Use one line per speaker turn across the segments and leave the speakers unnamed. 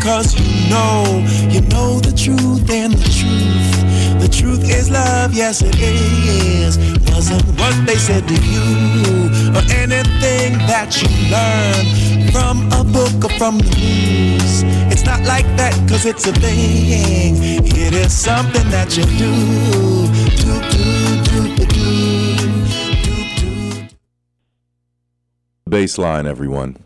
cause you know, you know the truth and the truth. The truth is love, yes it is. Wasn't what they said to you, or anything that you learned from a book or from the news. It's not like that, cause it's a thing. It is something that you do. do, do, do, do, do, do.
Bassline, everyone.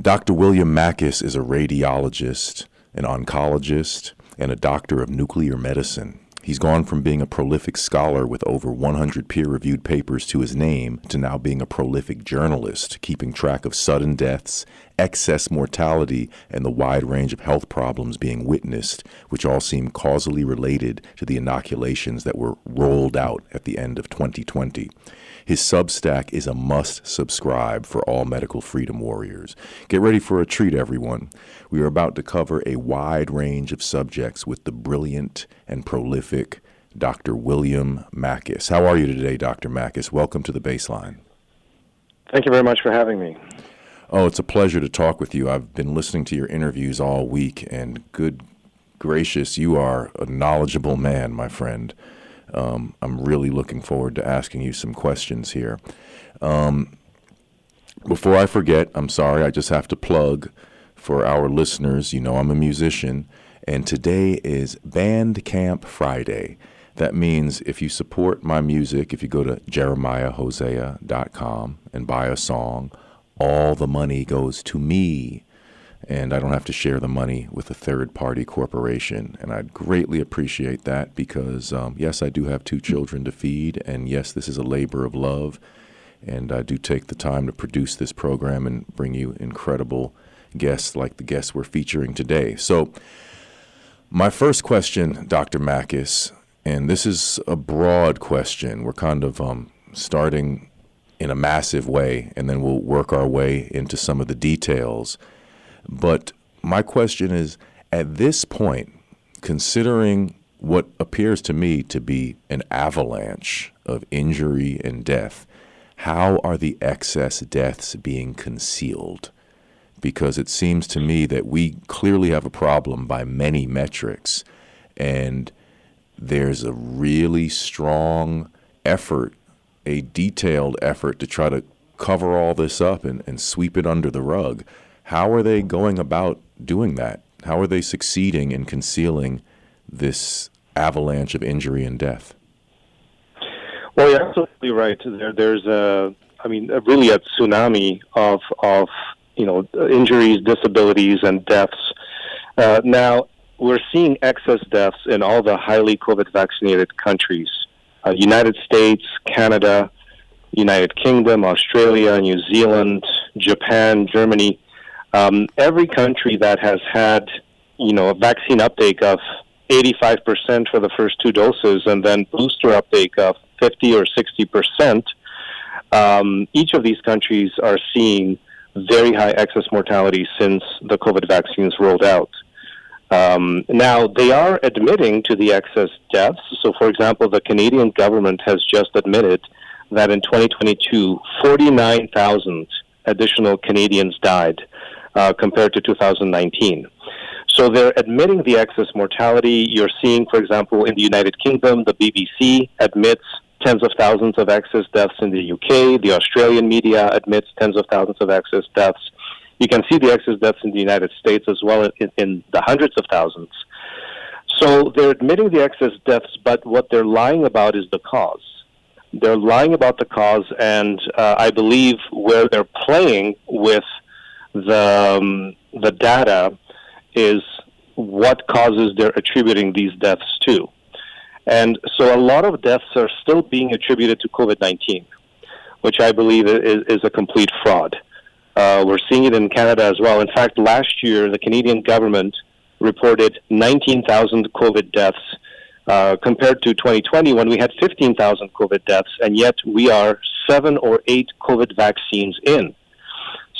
Dr. William Makis is a radiologist, an oncologist, and a doctor of nuclear medicine. He's gone from being a prolific scholar with over 100 peer reviewed papers to his name to now being a prolific journalist, keeping track of sudden deaths, excess mortality, and the wide range of health problems being witnessed, which all seem causally related to the inoculations that were rolled out at the end of 2020. His Substack is a must subscribe for all medical freedom warriors. Get ready for a treat, everyone. We are about to cover a wide range of subjects with the brilliant and prolific Dr. William Makis. How are you today, Dr. Makis? Welcome to the Bassline.
Thank you very much for having me.
Oh, it's a pleasure to talk with you. I've been listening to your interviews all week, and good gracious, you are a knowledgeable man, my friend. Um, I'm really looking forward to asking you some questions here. Um, before I forget, I'm sorry, I just have to plug for our listeners. You know, I'm a musician, and today is Bandcamp Friday. That means if you support my music, if you go to jeremiahhosea.com and buy a song, all the money goes to me and I don't have to share the money with a third party corporation. And I'd greatly appreciate that because, um, yes, I do have two children to feed, and yes, this is a labor of love. And I do take the time to produce this program and bring you incredible guests like the guests we're featuring today. So, my first question, Dr. Makis, and this is a broad question. We're kind of um, starting in a massive way, and then we'll work our way into some of the details. But my question is at this point, considering what appears to me to be an avalanche of injury and death, how are the excess deaths being concealed? Because it seems to me that we clearly have a problem by many metrics, and there's a really strong effort, a detailed effort to try to cover all this up and, and sweep it under the rug. How are they going about doing that? How are they succeeding in concealing this avalanche of injury and death?
Well, you're absolutely right. There, there's a, I mean, really a tsunami of of you know injuries, disabilities, and deaths. Uh, now we're seeing excess deaths in all the highly COVID vaccinated countries: uh, United States, Canada, United Kingdom, Australia, New Zealand, Japan, Germany um, every country that has had, you know, a vaccine uptake of 85% for the first two doses and then booster uptake of 50 or 60%, um, each of these countries are seeing very high excess mortality since the COVID vaccines rolled out. Um, now, they are admitting to the excess deaths. So, for example, the Canadian government has just admitted that in 2022, 49,000 additional Canadians died uh, compared to 2019. So they're admitting the excess mortality. You're seeing, for example, in the United Kingdom, the BBC admits tens of thousands of excess deaths in the UK. The Australian media admits tens of thousands of excess deaths. You can see the excess deaths in the United States as well in, in the hundreds of thousands. So they're admitting the excess deaths, but what they're lying about is the cause. They're lying about the cause, and uh, I believe where they're playing with the um, the data is what causes they're attributing these deaths to. And so a lot of deaths are still being attributed to COVID 19, which I believe is, is a complete fraud. Uh, we're seeing it in Canada as well. In fact, last year, the Canadian government reported 19,000 COVID deaths uh, compared to 2020 when we had 15,000 COVID deaths, and yet we are seven or eight COVID vaccines in.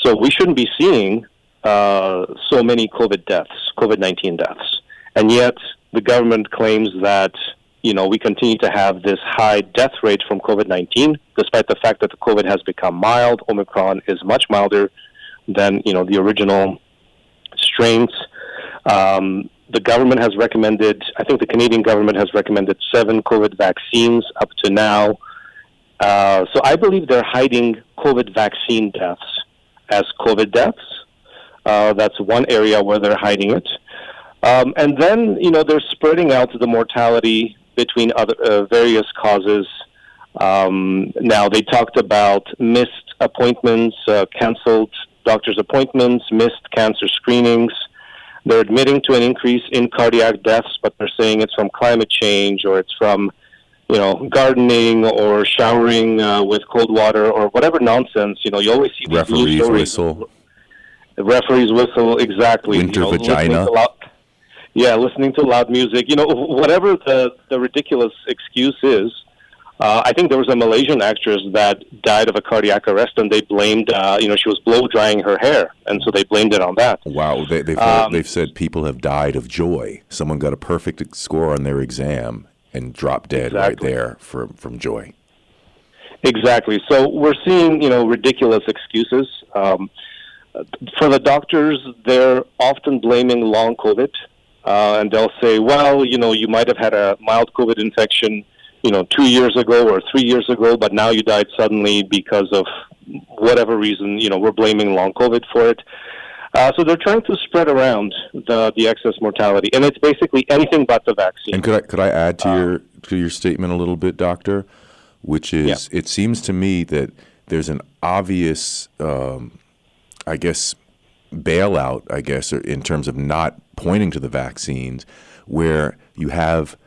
So we shouldn't be seeing uh, so many COVID deaths, COVID 19 deaths. And yet the government claims that, you know, we continue to have this high death rate from COVID 19, despite the fact that the COVID has become mild. Omicron is much milder than, you know, the original strains. Um, the government has recommended, I think the Canadian government has recommended seven COVID vaccines up to now. Uh, so I believe they're hiding COVID vaccine deaths as COVID deaths. Uh, that's one area where they're hiding it. Um, and then, you know, they're spreading out the mortality between other uh, various causes. Um, now, they talked about missed appointments, uh, canceled doctor's appointments, missed cancer screenings. They're admitting to an increase in cardiac deaths, but they're saying it's from climate change or it's from, you know, gardening or showering uh, with cold water or whatever nonsense. You know, you always see these
Referees
stories.
whistle.
The referees whistle exactly.
Winter
you know,
vagina.
listening loud- yeah, listening to loud music. You know, whatever the the ridiculous excuse is. Uh, I think there was a Malaysian actress that died of a cardiac arrest, and they blamed, uh, you know, she was blow drying her hair, and so they blamed it on that.
Wow, they, they've
Um,
they've said people have died of joy. Someone got a perfect score on their exam and drop dead right there from from joy.
Exactly. So we're seeing, you know, ridiculous excuses. Um, for the doctors, they're often blaming long COVID, uh, and they'll say, "Well, you know, you might have had a mild COVID infection, you know, two years ago or three years ago, but now you died suddenly because of whatever reason. You know, we're blaming long COVID for it." Uh, so they're trying to spread around the the excess mortality, and it's basically anything but the vaccine.
And could I could I add to your to your statement a little bit, Doctor? Which is, it seems to me that there's an obvious, um, I guess, bailout. I guess in terms of not pointing to the vaccines, where you have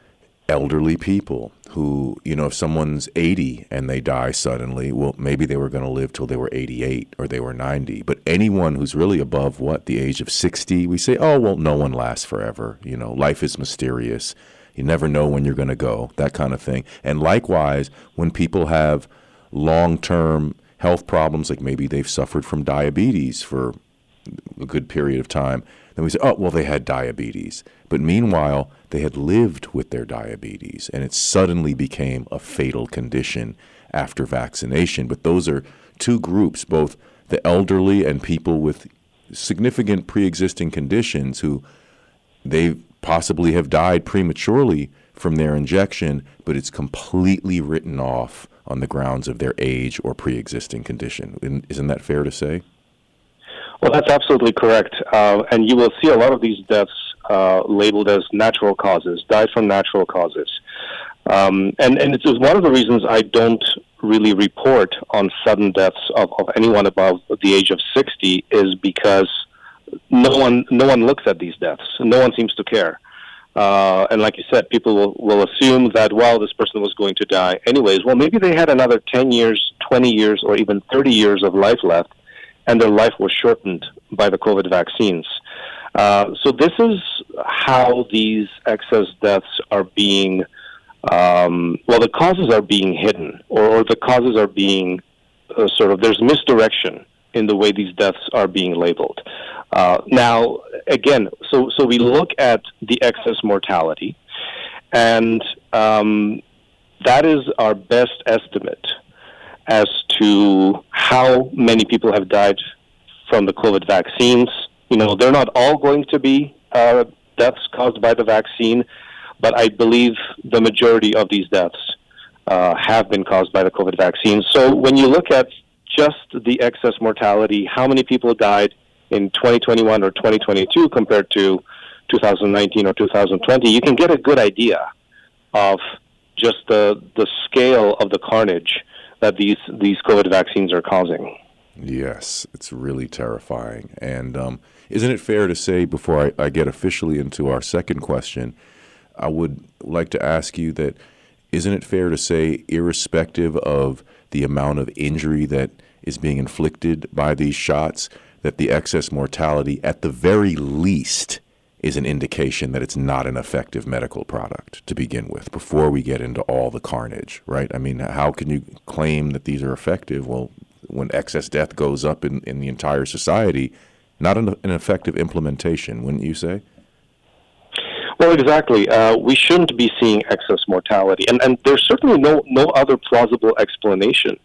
elderly people who, you know, if someone's 80 and they die suddenly, well, maybe they were going to live till they were 88 or they were 90. But anyone who's really above what, the age of 60, we say, oh, well, no one lasts forever. You know, life is mysterious. You never know when you're going to go, that kind of thing. And likewise, when people have long term health problems, like maybe they've suffered from diabetes for a good period of time, then we say, oh, well, they had diabetes. But meanwhile, they had lived with their diabetes and it suddenly became a fatal condition after vaccination. But those are two groups, both the elderly and people with significant pre existing conditions who they possibly have died prematurely from their injection, but it's completely written off on the grounds of their age or pre existing condition. Isn't- Isn't that fair to say?
Well, that's absolutely correct. Uh, and you will see a lot of these deaths uh, labeled as natural causes, died from natural causes. Um, and, and it's one of the reasons I don't really report on sudden deaths of, of anyone above the age of 60 is because no one, no one looks at these deaths. No one seems to care. Uh, and like you said, people will, will assume that, well, this person was going to die anyways. Well, maybe they had another 10 years, 20 years, or even 30 years of life left and their life was shortened by the COVID vaccines. Uh, so this is how these excess deaths are being, um, well, the causes are being hidden, or, or the causes are being uh, sort of, there's misdirection in the way these deaths are being labeled. Uh, now, again, so, so we look at the excess mortality, and um, that is our best estimate as to how many people have died from the COVID vaccines. You know, they're not all going to be uh, deaths caused by the vaccine, but I believe the majority of these deaths uh, have been caused by the COVID vaccine. So when you look at just the excess mortality, how many people died in 2021 or 2022 compared to 2019 or 2020, you can get a good idea of just the the scale of the carnage that these these COVID vaccines are causing.
Yes, it's really terrifying. And um, isn't it fair to say, before I, I get officially into our second question, I would like to ask you that isn't it fair to say, irrespective of the amount of injury that is being inflicted by these shots, that the excess mortality, at the very least, is an indication that it's not an effective medical product to begin with before we get into all the carnage, right? I mean, how can you claim that these are effective? Well, when excess death goes up in, in the entire society, not an, an effective implementation, wouldn't you say?
Well, exactly. Uh, we shouldn't be seeing excess mortality, and and there's certainly no no other plausible explanation.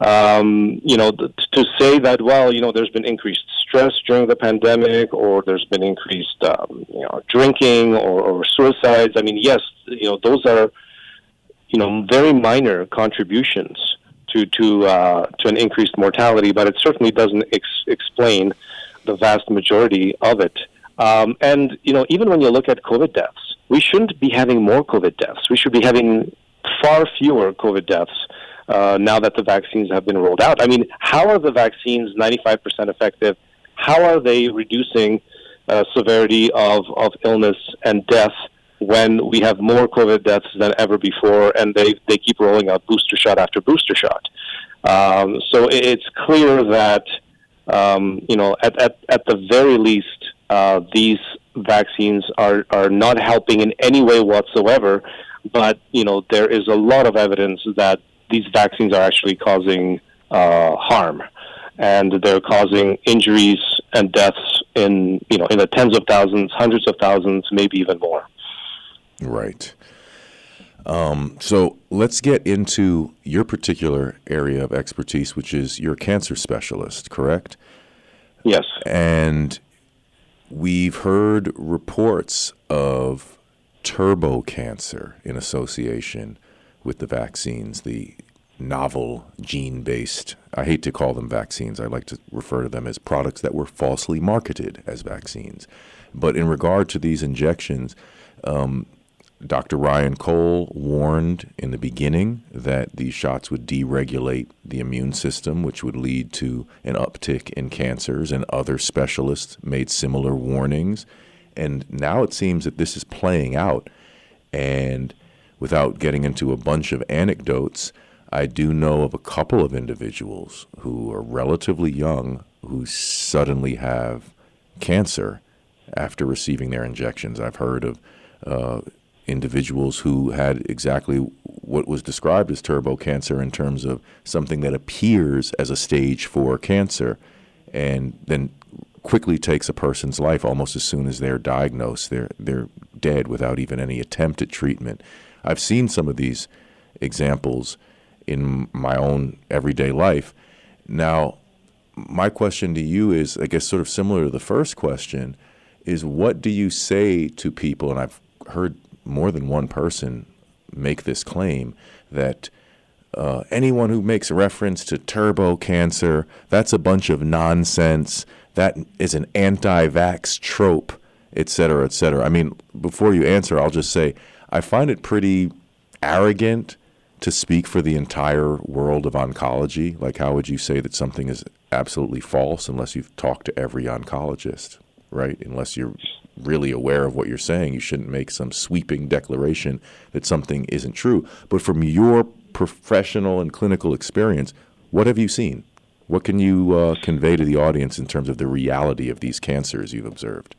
Um, you know, th- to say that well, you know, there's been increased stress during the pandemic, or there's been increased, um, you know, drinking or, or suicides. I mean, yes, you know, those are, you know, very minor contributions to to uh, to an increased mortality, but it certainly doesn't ex- explain the vast majority of it. Um, and you know, even when you look at COVID deaths, we shouldn't be having more COVID deaths. We should be having far fewer COVID deaths uh, now that the vaccines have been rolled out. I mean, how are the vaccines 95% effective? How are they reducing uh, severity of, of illness and death when we have more COVID deaths than ever before, and they, they keep rolling out booster shot after booster shot? Um, so it's clear that, um, you know, at, at, at the very least, uh, these vaccines are, are not helping in any way whatsoever. But you know there is a lot of evidence that these vaccines are actually causing uh, harm, and they're causing injuries and deaths in you know in the tens of thousands, hundreds of thousands, maybe even more.
Right. Um, so let's get into your particular area of expertise, which is you're cancer specialist, correct?
Yes.
And We've heard reports of turbo cancer in association with the vaccines, the novel gene based. I hate to call them vaccines. I like to refer to them as products that were falsely marketed as vaccines. But in regard to these injections, um, Dr. Ryan Cole warned in the beginning that these shots would deregulate the immune system, which would lead to an uptick in cancers, and other specialists made similar warnings. And now it seems that this is playing out. And without getting into a bunch of anecdotes, I do know of a couple of individuals who are relatively young who suddenly have cancer after receiving their injections. I've heard of uh, individuals who had exactly what was described as turbo cancer in terms of something that appears as a stage four cancer and then quickly takes a person's life almost as soon as they're diagnosed. They're, they're dead without even any attempt at treatment. I've seen some of these examples in my own everyday life. Now, my question to you is, I guess, sort of similar to the first question, is what do you say to people? And I've heard more than one person make this claim that uh, anyone who makes reference to turbo cancer, that's a bunch of nonsense. That is an anti vax trope, et cetera, et cetera. I mean, before you answer, I'll just say I find it pretty arrogant to speak for the entire world of oncology. Like, how would you say that something is absolutely false unless you've talked to every oncologist, right? Unless you're really aware of what you're saying. You shouldn't make some sweeping declaration that something isn't true. But from your professional and clinical experience, what have you seen? What can you uh, convey to the audience in terms of the reality of these cancers you've observed?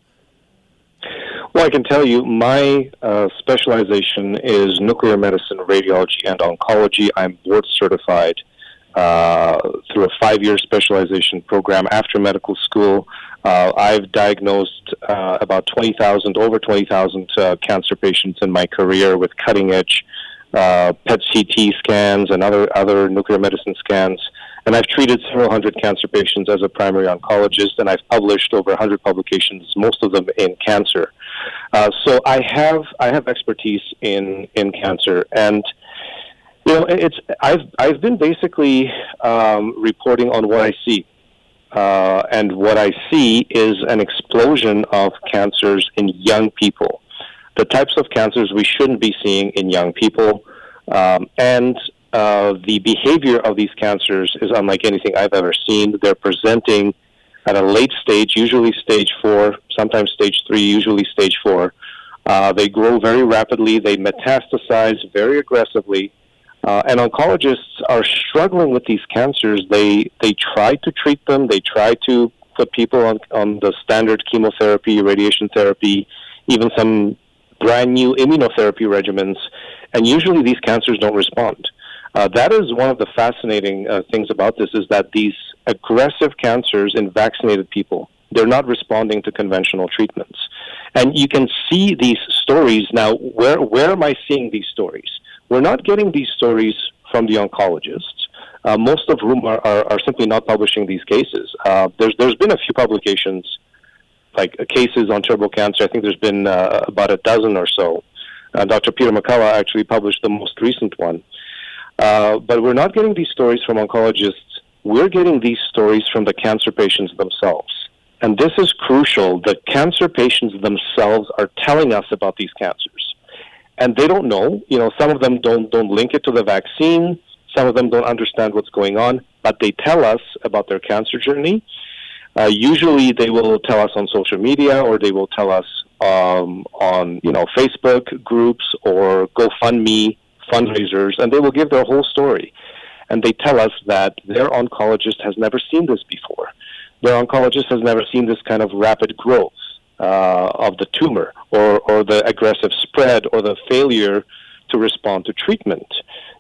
Well, I can tell you my uh, specialization is nuclear medicine, radiology, and oncology. I'm board certified uh, through a five year specialization program after medical school. Uh, I've diagnosed uh, about 20,000, over 20,000 uh, cancer patients in my career with cutting edge uh, PET CT scans and other, other nuclear medicine scans. And I've treated several hundred cancer patients as a primary oncologist, and I've published over 100 publications, most of them in cancer. Uh, so I have I have expertise in in cancer, and you know, it's I've I've been basically um, reporting on what I see, uh, and what I see is an explosion of cancers in young people, the types of cancers we shouldn't be seeing in young people, um, and uh, the behavior of these cancers is unlike anything I've ever seen. They're presenting at a late stage, usually stage four, sometimes stage three, usually stage four. Uh, they grow very rapidly. They metastasize very aggressively uh, and oncologists are struggling with these cancers. They they try to treat them. They try to put people on on the standard chemotherapy, radiation therapy, even some brand new immunotherapy regimens, and usually these cancers don't respond. Uh, that is one of the fascinating uh, things about this is that these aggressive cancers in vaccinated people they're not responding to conventional treatments. And you can see these stories now. Where where am I seeing these stories? We're not getting these stories from the oncologists, uh, most of whom are, are, are, simply not publishing these cases. Uh, there's there's been a few publications, like uh, cases on turbo cancer. I think there's been about a dozen or so. Dr. Peter McCullough actually published the most recent one. Uh, but we're not getting these stories from oncologists. We're getting these stories from the cancer patients themselves. And this is crucial. The cancer patients themselves are telling us about these cancers. And they don't know. You know, some of them don't, don't link it to the vaccine. Some of them don't understand what's going on, but they tell us about their cancer journey. Uh, usually, they will tell us on social media, or they will tell us um, on you know Facebook groups or GoFundMe fundraisers, and they will give their whole story. And they tell us that their oncologist has never seen this before. Their oncologist has never seen this kind of rapid growth uh, of the tumor, or or the aggressive spread, or the failure to respond to treatment.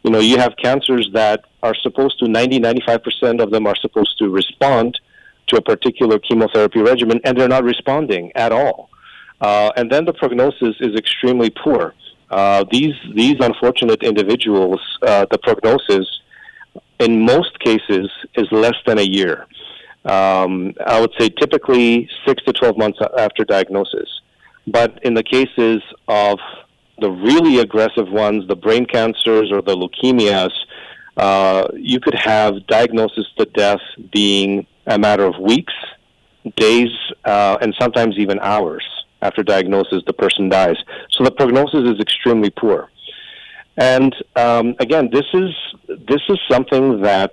You know, you have cancers that are supposed to 90, 95% of them are supposed to respond to a particular chemotherapy regimen, and they're not responding at all. Uh, and then the prognosis is extremely poor. Uh, these these unfortunate individuals, uh, the prognosis in most cases is less than a year. Um, I would say typically six to twelve months after diagnosis. But in the cases of the really aggressive ones, the brain cancers or the leukemias, uh, you could have diagnosis to death being a matter of weeks, days, uh, and sometimes even hours after diagnosis, the person dies. So the prognosis is extremely poor. And um, again, this is this is something that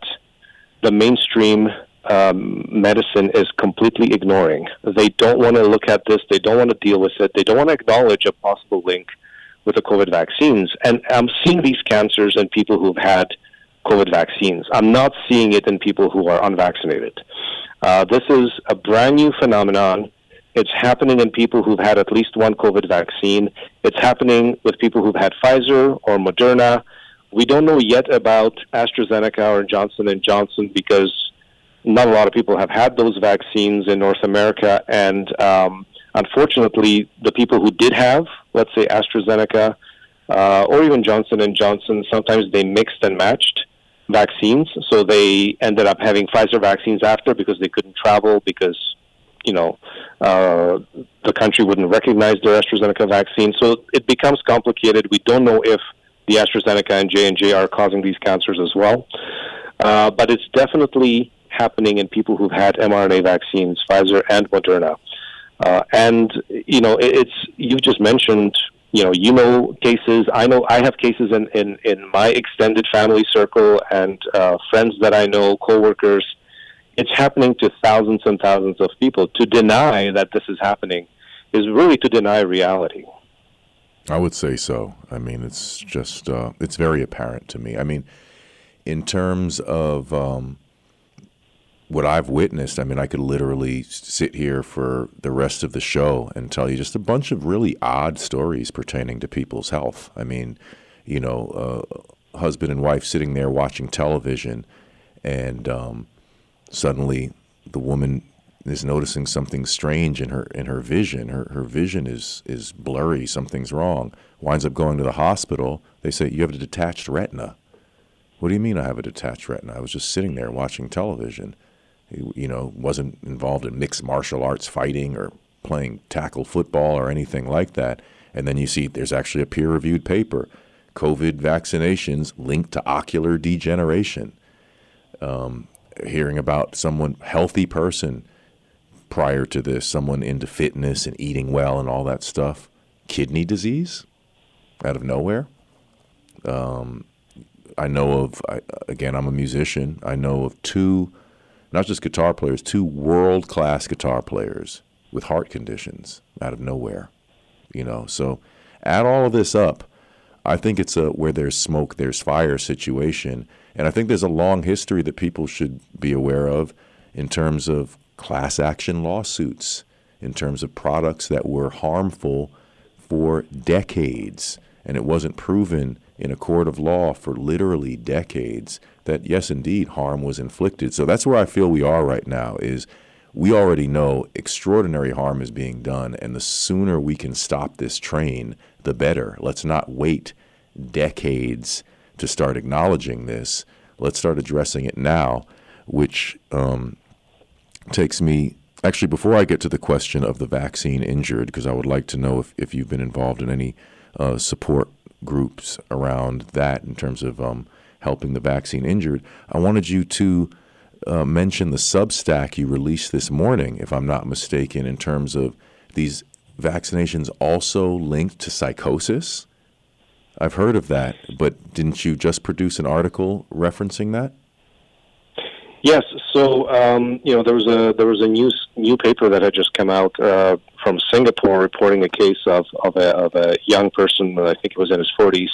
the mainstream um, medicine is completely ignoring. They don't want to look at this. They don't want to deal with it. They don't want to acknowledge a possible link with the COVID vaccines. And I'm seeing these cancers in people who've had COVID vaccines. I'm not seeing it in people who are unvaccinated. Uh, this is a brand new phenomenon. It's happening in people who've had at least one COVID vaccine. It's happening with people who've had Pfizer or Moderna. We don't know yet about AstraZeneca or Johnson and Johnson because not a lot of people have had those vaccines in North America, and um, unfortunately, the people who did have, let's say AstraZeneca uh, or even Johnson and Johnson, sometimes they mixed and matched vaccines, so they ended up having Pfizer vaccines after because they couldn't travel because you know uh, the country wouldn't recognize their AstraZeneca vaccine. So it becomes complicated. We don't know if the AstraZeneca and J and J are causing these cancers as well, uh, but it's definitely happening in people who've had mRNA vaccines, Pfizer and Moderna. Uh, and you know, it's you just mentioned. You know, you know cases. I know I have cases in in, in my extended family circle and uh, friends that I know, coworkers. It's happening to thousands and thousands of people. To deny that this is happening is really to deny reality.
I would say so. I mean, it's just uh, it's very apparent to me. I mean, in terms of um, what I've witnessed, I mean, I could literally sit here for the rest of the show and tell you just a bunch of really odd stories pertaining to people's health. I mean, you know, uh, husband and wife sitting there watching television, and um, suddenly the woman is noticing something strange in her in her vision. Her her vision is is blurry. Something's wrong. Winds up going to the hospital. They say you have a detached retina. What do you mean I have a detached retina? I was just sitting there watching television you know, wasn't involved in mixed martial arts fighting or playing tackle football or anything like that. And then you see there's actually a peer reviewed paper COVID vaccinations linked to ocular degeneration. Um, hearing about someone, healthy person prior to this, someone into fitness and eating well and all that stuff, kidney disease out of nowhere. Um, I know of, I, again, I'm a musician. I know of two not just guitar players, two world class guitar players with heart conditions out of nowhere. You know, so add all of this up. I think it's a where there's smoke, there's fire situation. And I think there's a long history that people should be aware of in terms of class action lawsuits, in terms of products that were harmful for decades. And it wasn't proven in a court of law for literally decades that yes indeed harm was inflicted so that's where i feel we are right now is we already know extraordinary harm is being done, and the sooner we can stop this train, the better. Let's not wait decades to start acknowledging this. Let's start addressing it now, which um, takes me actually before I get to the question of the vaccine injured, because I would like to know if, if you've been involved in any uh, support groups around that in terms of um, helping the vaccine injured. I wanted you to uh, mention the Substack you released this morning, if I'm not mistaken, in terms of these vaccinations also linked to psychosis. I've heard of that, but didn't you just produce an article referencing that?
Yes. So um, you know there was a there was a new new paper that had just come out uh, from Singapore reporting a case of of a, of a young person, I think it was in his 40s,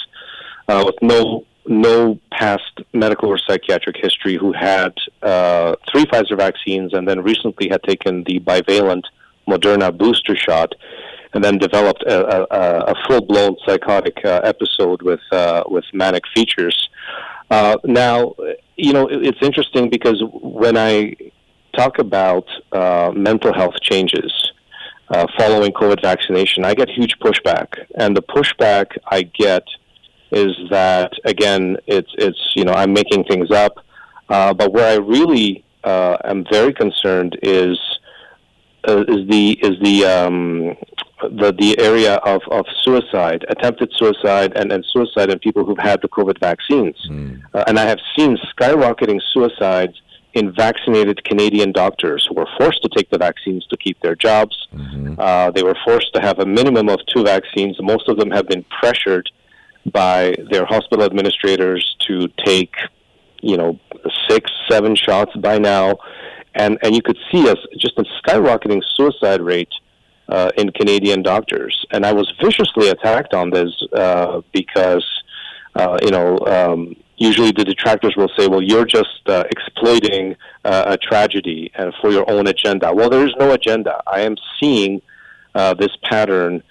uh, with no no past medical or psychiatric history, who had uh, three Pfizer vaccines and then recently had taken the bivalent Moderna booster shot, and then developed a, a, a full blown psychotic uh, episode with uh, with manic features. Uh, now, you know, it's interesting because when I talk about uh, mental health changes uh, following COVID vaccination, I get huge pushback, and the pushback I get is that again, it's it's you know I'm making things up, uh, but where I really uh, am very concerned is uh, is the is the um, the the area of, of suicide, attempted suicide, and, and suicide in people who've had the COVID vaccines. Mm. Uh, and I have seen skyrocketing suicides in vaccinated Canadian doctors who were forced to take the vaccines to keep their jobs. Mm-hmm. Uh, they were forced to have a minimum of two vaccines. Most of them have been pressured by their hospital administrators to take, you know, six, seven shots by now. And, and you could see us just a skyrocketing suicide rate uh, in Canadian doctors. And I was viciously attacked on this uh, because, uh, you know, um, usually the detractors will say, well, you're just uh, exploiting uh, a tragedy and for your own agenda. Well, there is no agenda. I am seeing uh, this pattern.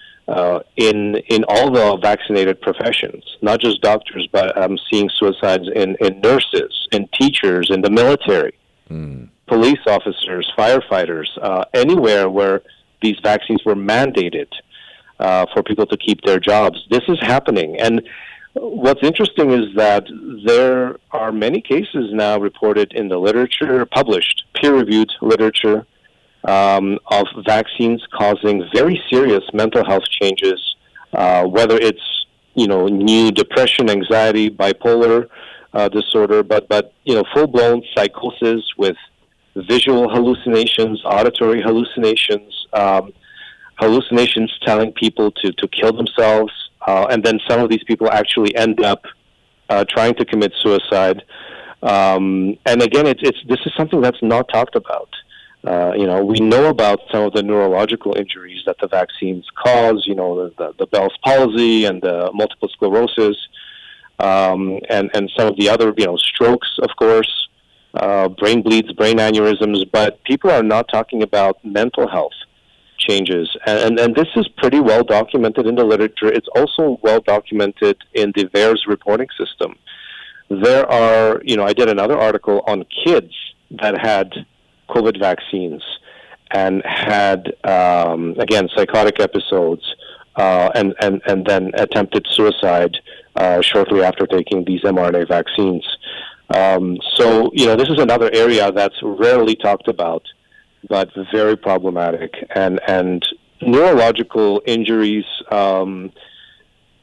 In in all the vaccinated professions, not just doctors, but I'm seeing suicides in, in nurses, in teachers, in the military, mm. police officers, firefighters, anywhere where these vaccines were mandated uh, for people to keep their jobs. This is happening. And what's interesting is that there are many cases now reported in the literature, published, peer reviewed literature, um, of vaccines causing very serious mental health changes, uh, whether it's you know new depression, anxiety, bipolar uh, disorder, but but you know full blown psychosis with visual hallucinations, auditory hallucinations, um, hallucinations telling people to, to kill themselves, uh, and then some of these people actually end up uh, trying to commit suicide. Um, and again, it's, it's, this is something that's not talked about. Uh, you know, we know about some of the neurological injuries that the vaccines cause. You know, the, the, the Bell's palsy and the multiple sclerosis, um, and and some of the other, you know, strokes, of course uh, brain bleeds, brain aneurysms, but people are not talking about mental health changes. And, and, and this is pretty well documented in the literature. It's also well documented in the VAERS reporting system. There are, you know, I did another article on kids that had COVID vaccines and had, um, again, psychotic episodes. Uh, and, and, and then attempted suicide uh, shortly after taking these mRNA vaccines. Um, so, you know, this is another area that's rarely talked about, but very problematic. And, and neurological injuries um,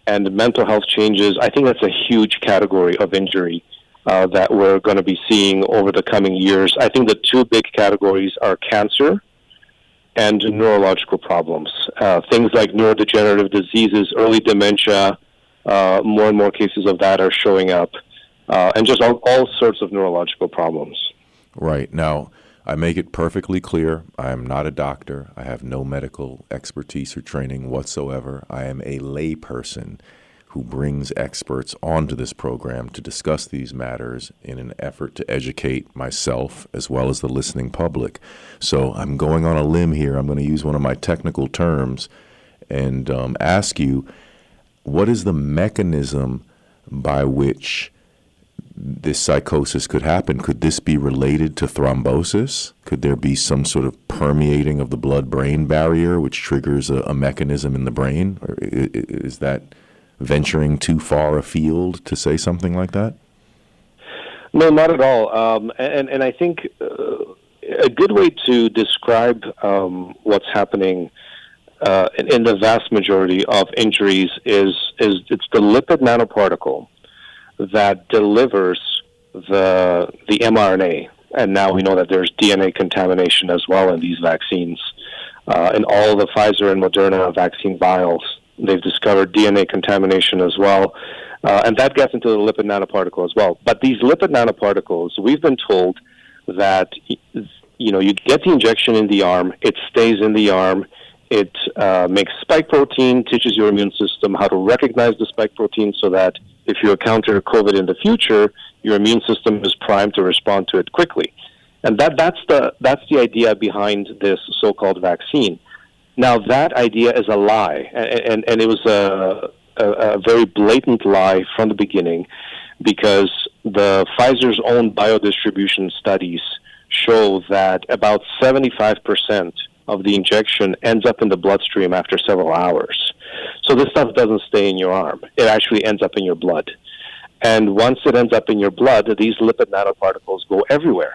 and mental health changes, I think that's a huge category of injury. Uh, that we're going to be seeing over the coming years. I think the two big categories are cancer and neurological problems. Uh, things like neurodegenerative diseases, early dementia, uh, more and more cases of that are showing up uh, and just all, all sorts of neurological problems.
Right. Now, I make it perfectly clear I am not a doctor. I have no medical expertise or training whatsoever. I am a layperson who brings experts onto this program to discuss these matters in an effort to educate myself as well as the listening public. So I'm going on a limb here. I'm going to use one of my technical terms and um, ask you what is the mechanism by which this psychosis could happen. Could this be related to thrombosis? Could there be some sort of permeating of the blood brain barrier which triggers a, a mechanism in the brain? Or is that venturing too far afield to say something like that?
No, not at all. Um, and, and I think uh, a good way to describe um, what's happening uh, in, in, the vast majority of injuries is, is it's the lipid nanoparticle that delivers the, the mRNA. And now we know that there's DNA contamination as well in these vaccines. Uh, in all the Pfizer and Moderna vaccine vials, they've discovered DNA contamination as well. Uh, and that gets into the lipid nanoparticle as well. But these lipid nanoparticles, we've been told that you know you get the injection in the arm, it stays in the arm, it uh, makes spike protein, teaches your immune system how to recognize the spike protein, so that if you encounter COVID in the future, your immune system is primed to respond to it quickly. And that, that's the that's the idea behind this so-called vaccine. Now that idea is a lie, and, and, and it was a a, a very blatant lie from the beginning because the Pfizer's own biodistribution studies show that about 75% of the injection ends up in the bloodstream after several hours. So this stuff doesn't stay in your arm. It actually ends up in your blood. And once it ends up in your blood, these lipid nanoparticles go everywhere.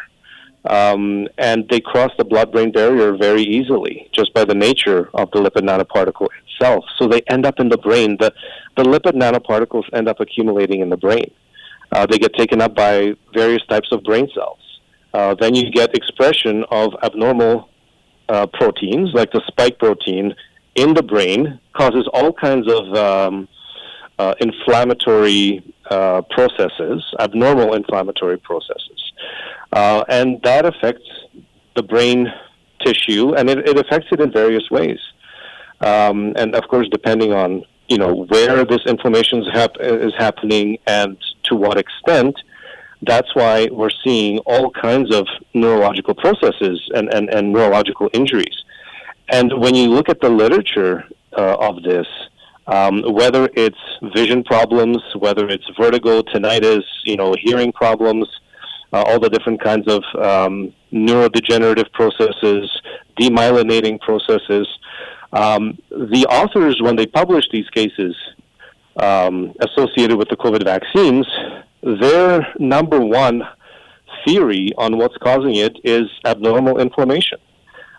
Um, and they cross the blood brain barrier very easily just by the nature of the lipid nanoparticle itself. So they end up in the brain. The, the lipid nanoparticles end up accumulating in the brain. Uh, they get taken up by various types of brain cells. Uh, then you get expression of abnormal uh, proteins, like the spike protein, in the brain, causes all kinds of um, uh, inflammatory uh, processes, abnormal inflammatory processes. Uh, and that affects the brain tissue, and it, it affects it in various ways. Um, and of course, depending on you know where this inflammation hap- is happening and to what extent, that's why we're seeing all kinds of neurological processes and, and, and neurological injuries. And when you look at the literature uh, of this, um, whether it's vision problems, whether it's vertigo, tinnitus, you know, hearing problems, uh, all the different kinds of um, neurodegenerative processes, demyelinating processes, um, the authors, when they publish these cases um, associated with the COVID vaccines, their number one theory on what's causing it is abnormal inflammation,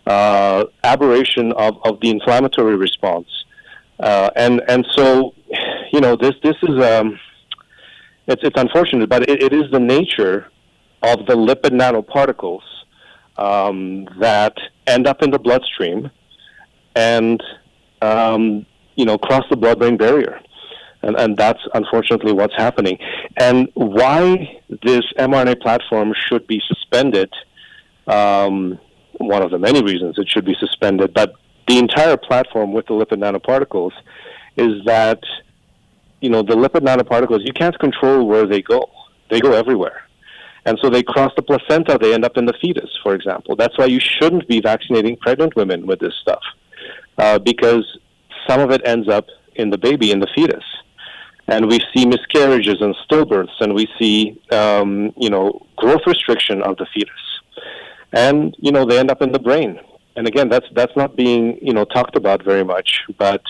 uh, aberration of, of the inflammatory response. Uh, and and so, you know, this this is um, it's it's unfortunate, but it, it is the nature of the lipid nanoparticles um, that end up in the bloodstream and um, you know cross the blood-brain barrier. And, and that's unfortunately what's happening. And why this mRNA platform should be suspended, um, one of the many reasons it should be suspended, but the entire platform with the lipid nanoparticles is that, you know, the lipid nanoparticles, you can't control where they go. They go everywhere. And so they cross the placenta, they end up in the fetus, for example. That's why you shouldn't be vaccinating pregnant women with this stuff uh, because some of it ends up in the baby, in the fetus. And we see miscarriages and stillbirths, and we see, um, you know, growth restriction of the fetus. And, you know, they end up in the brain. And again, that's, that's not being, you know, talked about very much, but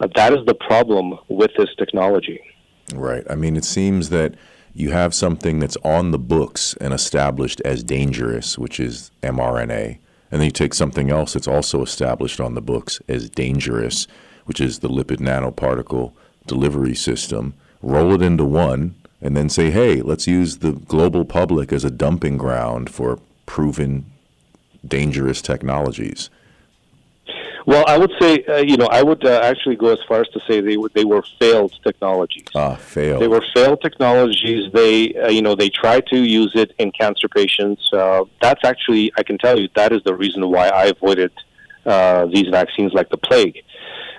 uh, that is the problem with this technology.
Right. I mean, it seems that you have something that's on the books and established as dangerous, which is mRNA. And then you take something else that's also established on the books as dangerous, which is the lipid nanoparticle delivery system, roll it into one, and then say, hey, let's use the global public as a dumping ground for proven dangerous technologies.
Well, I would say, uh, you know, I would uh, actually go as far as to say they were they were failed technologies.
Ah, failed.
They were failed technologies. They, uh, you know, they tried to use it in cancer patients. Uh, that's actually, I can tell you, that is the reason why I avoided uh, these vaccines like the plague,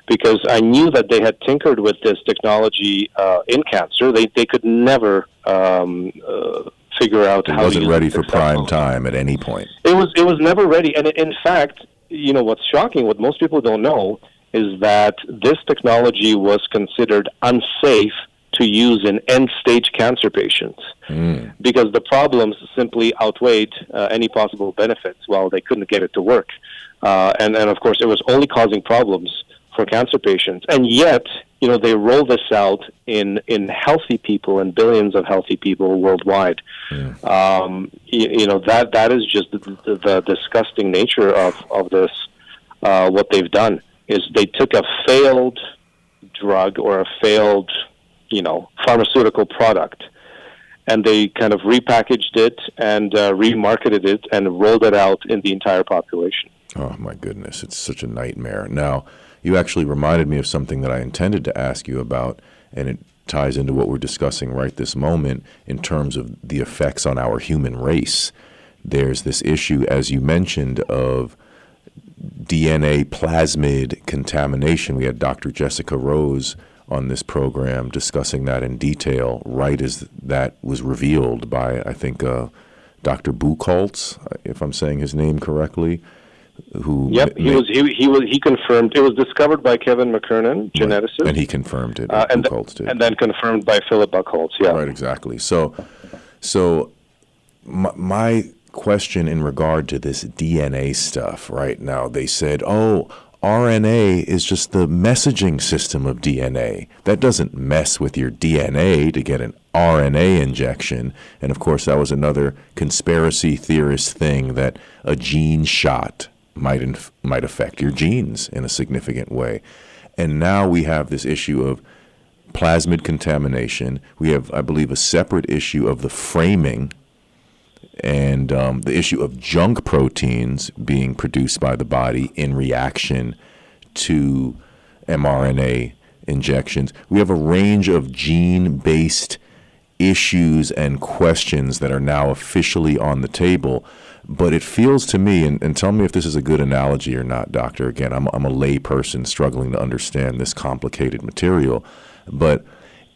because I knew that they had tinkered with this technology uh, in cancer. They they could never. Um, figure out
it
how
wasn't ready for prime time at any point.
It was it was never ready, and in fact, you know, what's shocking, what most people don't know, is that this technology was considered unsafe to use in end stage cancer patients mm. because the problems simply outweighed uh, any possible benefits while they couldn't get it to work. Uh, and, and of course, it was only causing problems for cancer patients. And yet, you know, they roll this out in, in healthy people and billions of healthy people worldwide. Yeah. Um, you, you, know, that, that is just the, the, the disgusting nature of, of this, uh, what they've done is they took a failed drug or a failed, you know, pharmaceutical product, and they kind of repackaged it and uh, remarketed it and rolled it out in the entire population.
Oh my goodness, it's such a nightmare. Now, you actually reminded me of something that I intended to ask you about, and it ties into what we're discussing right this moment in terms of the effects on our human race. There's this issue, as you mentioned, of DNA plasmid contamination. We had Dr. Jessica Rose on this program discussing that in detail, right as that was revealed by, I think, uh, Dr. Buckhaults, if I'm saying his name correctly. Who
yep, he was he, he was he confirmed it was discovered by Kevin McKernan, geneticist,
right. and he confirmed it. Uh,
and, th- and then confirmed by Philip Buckhaults. Yeah,
right, exactly. So, so my, my question in regard to this DNA stuff right now. They said, oh, RNA is just the messaging system of DNA. That doesn't mess with your DNA to get an RNA injection. And of course, that was another conspiracy theorist thing that a gene shot might inf- might affect your genes in a significant way. And now we have this issue of plasmid contamination. We have, I believe, a separate issue of the framing and um, the issue of junk proteins being produced by the body in reaction to mRNA injections. We have a range of gene based issues and questions that are now officially on the table. But it feels to me, and, and tell me if this is a good analogy or not, Doctor. Again, I'm, I'm a lay person struggling to understand this complicated material. But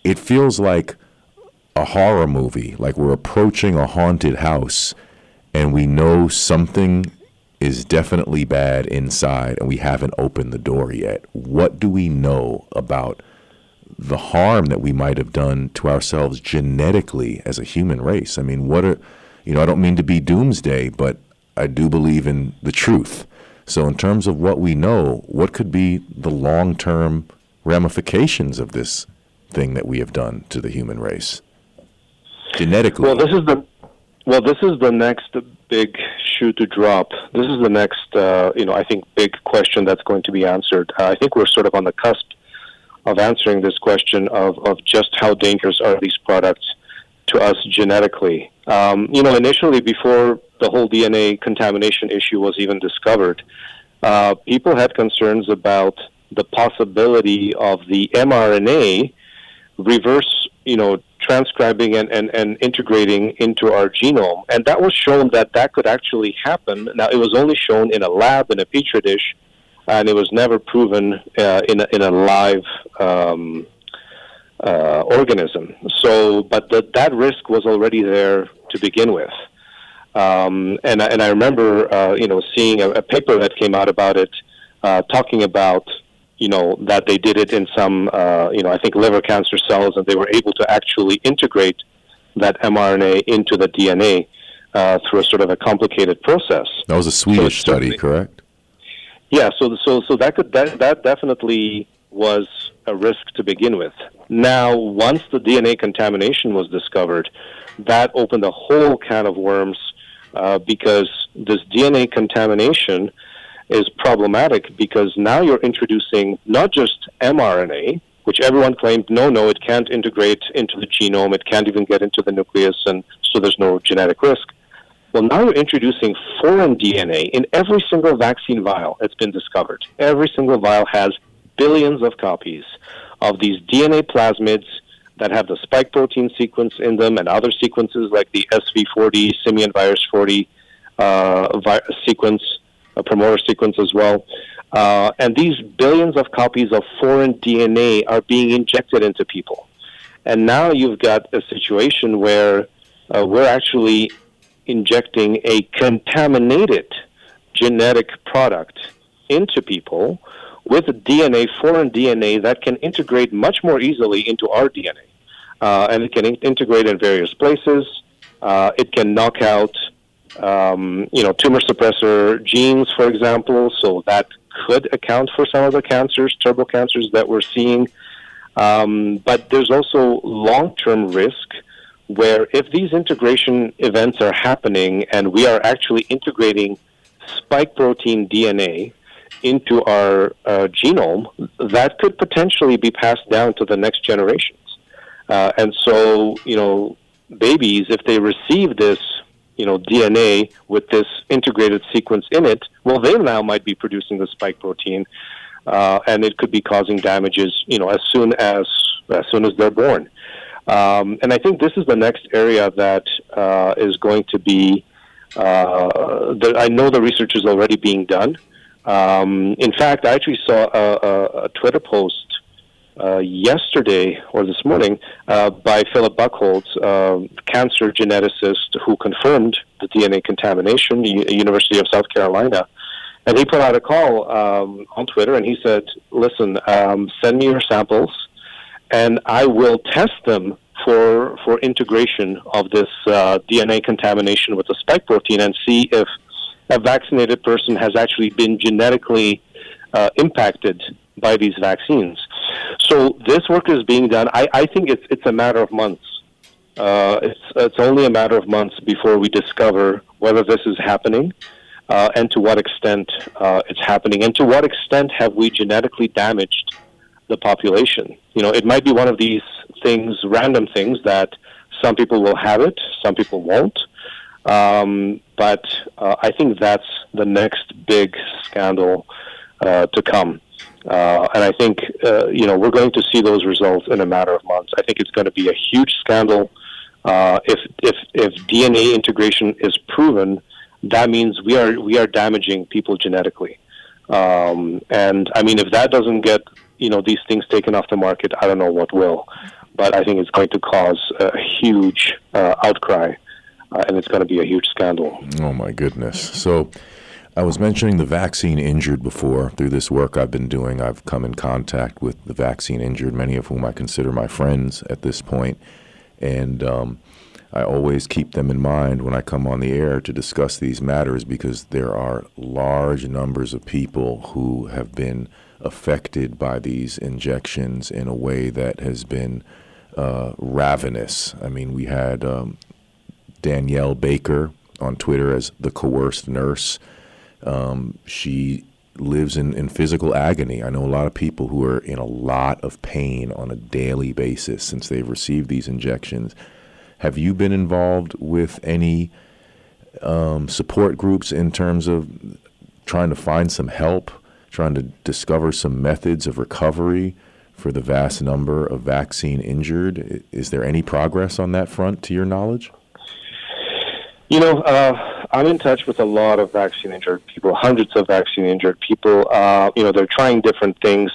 it feels like a horror movie, like we're approaching a haunted house and we know something is definitely bad inside and we haven't opened the door yet. What do we know about the harm that we might have done to ourselves genetically as a human race? I mean, what are, you know, I don't mean to be doomsday, but I do believe in the truth. So, in terms of what we know, what could be the long term ramifications of this thing that we have done to the human race? genetically?
Well, this is the well, this is the next big shoe to drop. This is the next, uh, you know, I think big question that's going to be answered. Uh, I think we're sort of on the cusp of answering this question of, of just how dangerous are these products to us genetically. Um, you know, initially, before the whole DNA contamination issue was even discovered, uh, people had concerns about the possibility of the mRNA reverse, you know, transcribing and, and, and integrating into our genome. And that was shown that that could actually happen. Now, it was only shown in a lab, in a petri dish, and it was never proven uh, in, a, in a live um, uh, organism. So, but the, that risk was already there to begin with. Um, and, and I remember, uh, you know, seeing a, a, paper that came out about it, uh, talking about you know, that they did it in some, uh, you know, I think liver cancer cells, and they were able to actually integrate that mRNA into the DNA uh, through a sort of a complicated process.
That was a Swedish so study, correct?
Yeah, so so so that could that that definitely was a risk to begin with. Now, once the DNA contamination was discovered, that opened a whole can of worms uh, because this DNA contamination is problematic because now you're introducing not just mRNA, which everyone claimed, no, no, it can't integrate into the genome, it can't even get into the nucleus, and so there's no genetic risk. Well, now you're introducing foreign DNA in every single vaccine vial that's been discovered. Every single vial has billions of copies of these DNA plasmids that have the spike protein sequence in them and other sequences like the SV40, simian virus 40 uh, vi- sequence a promoter sequence as well. Uh, and these billions of copies of foreign DNA are being injected into people. And now you've got a situation where uh, we're actually injecting a contaminated genetic product into people with DNA, foreign DNA, that can integrate much more easily into our DNA. uh, and it can in- integrate in various places. Uh, it can knock out, um, you know, tumor suppressor genes, for example. So that could account for some of the cancers, turbo cancers that we're seeing. Um, but there's also long-term risk where if these integration events are happening and we are actually integrating spike protein DNA into our uh, genome, that could potentially be passed down to the next generations. Uh, and so, you know, babies, if they receive this, you know, DNA with this integrated sequence in it, well, they now might be producing the spike protein, uh, and it could be causing damages, you know, as soon as as soon as they're born. Um, and I think this is the next area that uh, is going to be. Uh, the, I know the research is already being done. Um, in fact, I actually saw a, a, a Twitter post uh, yesterday or this morning uh, by Philip Buckhaults, uh, cancer geneticist who confirmed the DNA contamination, U- University of South Carolina. And he put out a call um, on Twitter and he said, Listen, um, send me your samples and I will test them for, for integration of this uh, DNA contamination with the spike protein and see if a vaccinated person has actually been genetically uh, impacted by these vaccines. So this work is being done. I, I think it's it's a matter of months. Uh, it's it's only a matter of months before we discover whether this is happening, uh, and to what extent uh, it's happening, and to what extent have we genetically damaged the population. You know, it might be one of these things, random things that some people will have it, some people won't. Um, but uh, I think that's the next big scandal uh, to come. Uh, and I think, uh, you know, we're going to see those results in a matter of months. I think it's going to be a huge scandal. Uh, if, if, if DNA integration is proven, that means we are, we are damaging people genetically. Um, and I mean, if that doesn't get, you know, these things taken off the market, I don't know what will. But I think it's going to cause a huge uh, outcry, uh, and it's going to be a huge scandal.
Oh, my goodness. So, I was mentioning the vaccine injured before. Through this work I've been doing, I've come in contact with the vaccine injured, many of whom I consider my friends at this point. And um, I always keep them in mind when I come on the air to discuss these matters because there are large numbers of people who have been affected by these injections in a way that has been uh, ravenous. I mean, we had um, Danielle Baker on Twitter as the coerced nurse um, she lives in, in physical agony. I know a lot of people who are in a lot of pain on a daily basis since they've received these injections. Have you been involved with any um, support groups in terms of trying to find some help, trying to discover some methods of recovery for the vast number of vaccine injured? Is there any progress on that front to your knowledge?
You know, uh, I'm in touch with a lot of vaccine injured people, hundreds of vaccine injured people. Uh, you know, they're trying different things.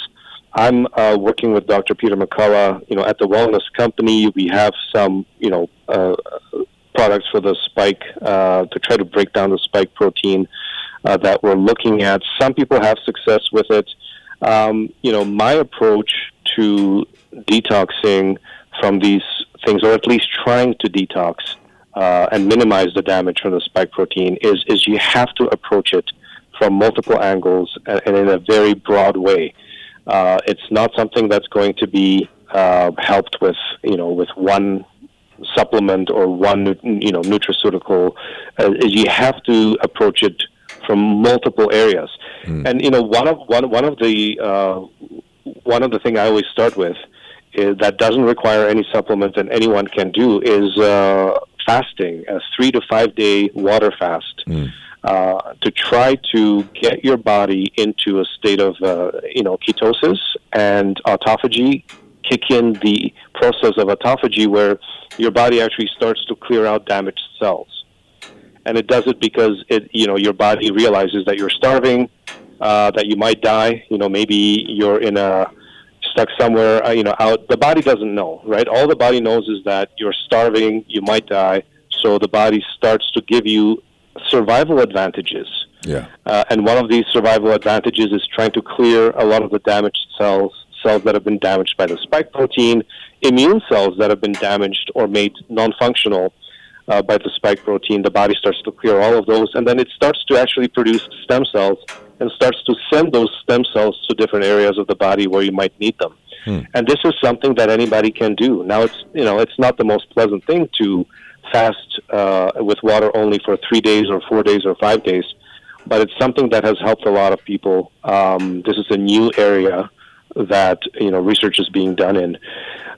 I'm uh, working with Dr. Peter McCullough. You know, at the Wellness Company, we have some, you know, uh, products for the spike uh, to try to break down the spike protein uh, that we're looking at. Some people have success with it. Um, you know, my approach to detoxing from these things, or at least trying to detox, uh, and minimize the damage from the spike protein is is you have to approach it from multiple angles and, and in a very broad way. Uh, it's not something that's going to be uh, helped with you know with one supplement or one you know nutraceutical. Uh, you have to approach it from multiple areas. Mm. And you know one of one one of the uh, one of the thing I always start with is that doesn't require any supplement and anyone can do is uh, fasting, a three to five day water fast, mm. uh, to try to get your body into a state of uh, you know ketosis and autophagy, kick in the process of autophagy where your body actually starts to clear out damaged cells, and it does it because it you know your body realizes that you're starving, uh, that you might die. You know maybe you're in a stuck somewhere, uh, you know, out. The body doesn't know, right? All the body knows is that you're starving, you might die. So the body starts to give you survival advantages.
Yeah.
Uh, and one of these survival advantages is trying to clear a lot of the damaged cells, cells that have been damaged by the spike protein, immune cells that have been damaged or made non-functional uh, by the spike protein. The body starts to clear all of those, and then it starts to actually produce stem cells and starts to send those stem cells to different areas of the body where you might need them. Hmm. And this is something that anybody can do. Now, it's you know it's not the most pleasant thing to fast uh, with water only for three days or four days or five days, but it's something that has helped a lot of people. Um, this is a new area that you know research is being done in,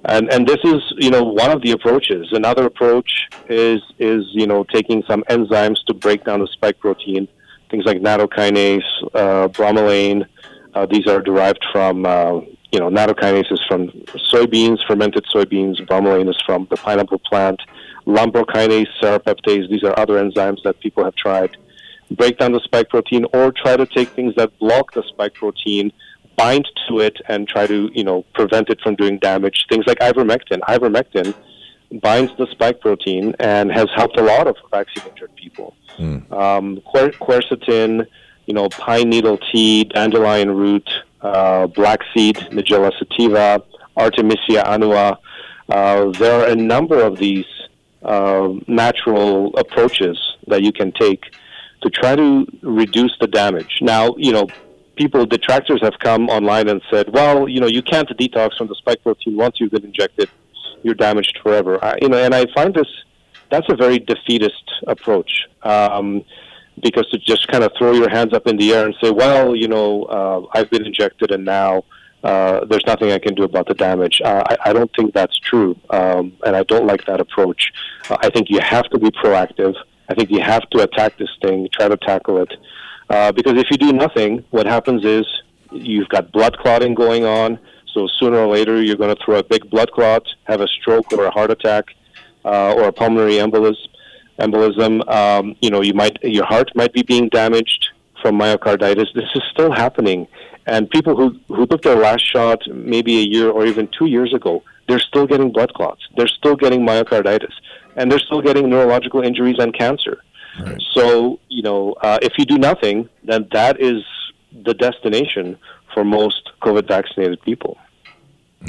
and and this is you know one of the approaches. Another approach is is you know taking some enzymes to break down the spike protein, things like nattokinase, uh, bromelain. Uh, these are derived from uh, you know nattokinase is from soybeans, fermented soybeans. Bromelain is from the pineapple plant. Lumbrokinase, serrapeptase. These are other enzymes that people have tried break down the spike protein or try to take things that block the spike protein bind to it and try to, you know, prevent it from doing damage. Things like ivermectin. Ivermectin binds the spike protein and has helped a lot of vaccine-injured people. Mm. Um, quer- quercetin, you know, pine needle tea, dandelion root, uh, black seed, Nigella sativa, Artemisia annua. Uh, there are a number of these uh, natural approaches that you can take to try to reduce the damage. Now, you know, people, detractors have come online and said, well, you know, you can't detox from the spike protein once you've been injected, you're damaged forever. I, you know, and I find this that's a very defeatist approach. Um, because to just kind of throw your hands up in the air and say, well, you know, uh, I've been injected and now uh, there's nothing I can do about the damage. Uh, I, I don't think that's true, um, and I don't like that approach. Uh, I think you have to be proactive. I think you have to attack this thing, try to tackle it. Uh, because if you do nothing, what happens is you've got blood clotting going on. So sooner or later, you're going to throw a big blood clot, have a stroke or a heart attack, uh, or a pulmonary embolism. Embolism. Um, you know, you might your heart might be being damaged from myocarditis. This is still happening, and people who who took their last shot maybe a year or even two years ago, they're still getting blood clots. They're still getting myocarditis, and they're still getting neurological injuries and cancer. Right. So, you know, uh, if you do nothing, then that is the destination for most COVID vaccinated people.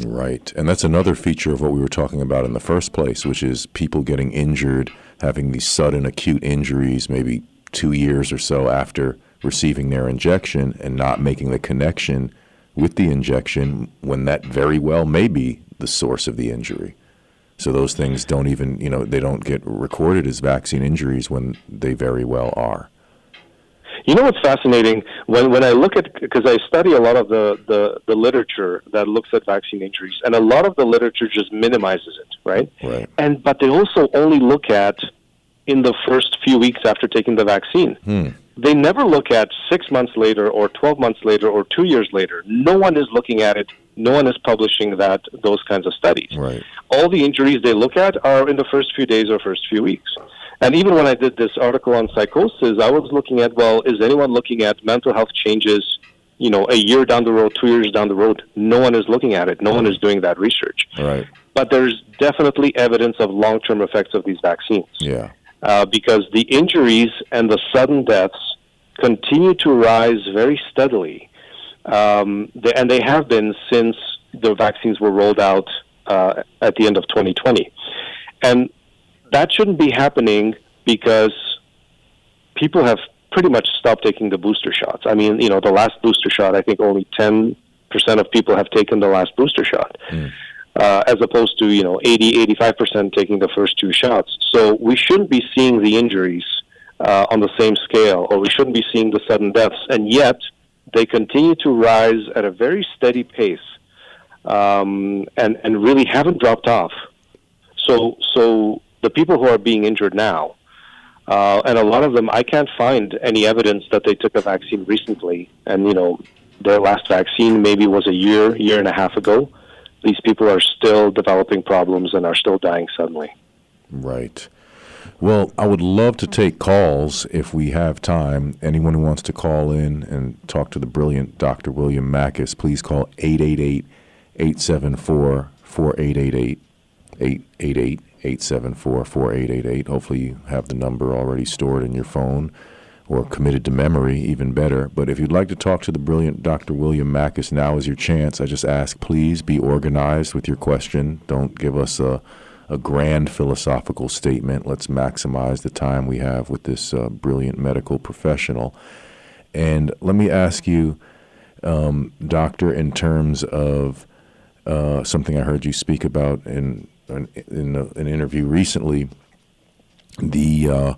Right. And that's another feature of what we were talking about in the first place, which is people getting injured, having these sudden acute injuries, maybe two years or so after receiving their injection, and not making the connection with the injection when that very well may be the source of the injury. So those things don't even, you know, they don't get recorded as vaccine injuries when they very well are.
You know what's fascinating when when I look at because I study a lot of the, the the literature that looks at vaccine injuries, and a lot of the literature just minimizes it, right?
Right.
And but they also only look at in the first few weeks after taking the vaccine. Hmm. They never look at six months later, or twelve months later, or two years later. No one is looking at it no one is publishing that those kinds of studies.
Right.
All the injuries they look at are in the first few days or first few weeks. And even when I did this article on psychosis, I was looking at well, is anyone looking at mental health changes? You know, a year down the road, two years down the road, no one is looking at it. No one is doing that research.
Right.
But there's definitely evidence of long-term effects of these vaccines.
Yeah.
Uh, because the injuries and the sudden deaths continue to rise very steadily um, they, and they have been since the vaccines were rolled out uh, at the end of 2020. And that shouldn't be happening because people have pretty much stopped taking the booster shots. I mean, you know, the last booster shot, I think only 10% of people have taken the last booster shot. Mm. Uh, as opposed to you know 80 85% taking the first two shots so we shouldn't be seeing the injuries uh, on the same scale or we shouldn't be seeing the sudden deaths and yet they continue to rise at a very steady pace um, and, and really haven't dropped off. So, so the people who are being injured now, uh, and a lot of them, I can't find any evidence that they took a vaccine recently. And, you know, their last vaccine maybe was a year, year and a half ago. These people are still developing problems and are still dying suddenly.
Right. Well, I would love to take calls if we have time. Anyone who wants to call in and talk to the brilliant Dr. William Makis, please call 888 874 4888. 888 874 4888. Hopefully, you have the number already stored in your phone. or committed to memory, even better. But if you'd like to talk to the brilliant Dr. William Makis, now is your chance. I just ask, please be organized with your question. Don't give us a, a grand philosophical statement. Let's maximize the time we have with this uh, brilliant medical professional. And let me ask you, um, Doctor, in terms of uh, something I heard you speak about in, in, a, an interview recently, the uh,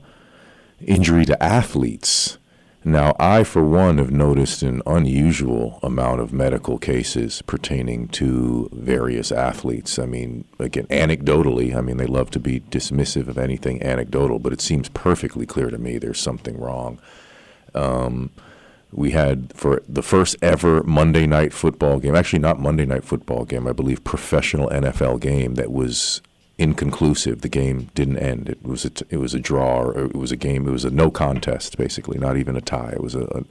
injury to athletes. Now, I, for one, have noticed an unusual amount of medical cases pertaining to various athletes. I mean, again, anecdotally, I mean, they love to be dismissive of anything anecdotal, but it seems perfectly clear to me there's something wrong. Um, we had for the first ever Monday night football game, actually, not Monday night football game, I believe professional NFL game that was inconclusive. The game didn't end. It was a t- it was a draw. Or it was a game. It was a no contest, basically, not even a tie. It was a, a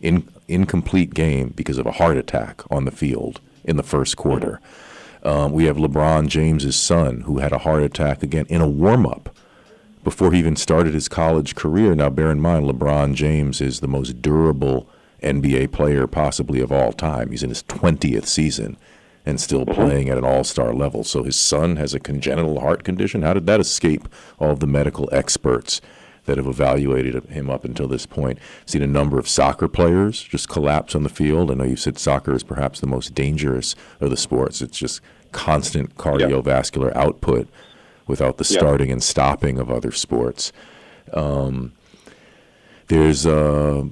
in, incomplete game because of a heart attack on the field in the first quarter. Um, we have LeBron James's son who had a heart attack again in a warm up before he even started his college career. Now, bear in mind, LeBron James is the most durable NBA player possibly of all time. He's in his 20th season and still mm-hmm. playing at an all star level. So his son has a congenital heart condition. How did that escape all of the medical experts that have evaluated him up until this point? Seen a number of soccer players just collapse on the field. I know you said soccer is perhaps the most dangerous of the sports. It's just constant cardiovascular yep. output without the starting yep. and stopping of other sports. Um, there's uh,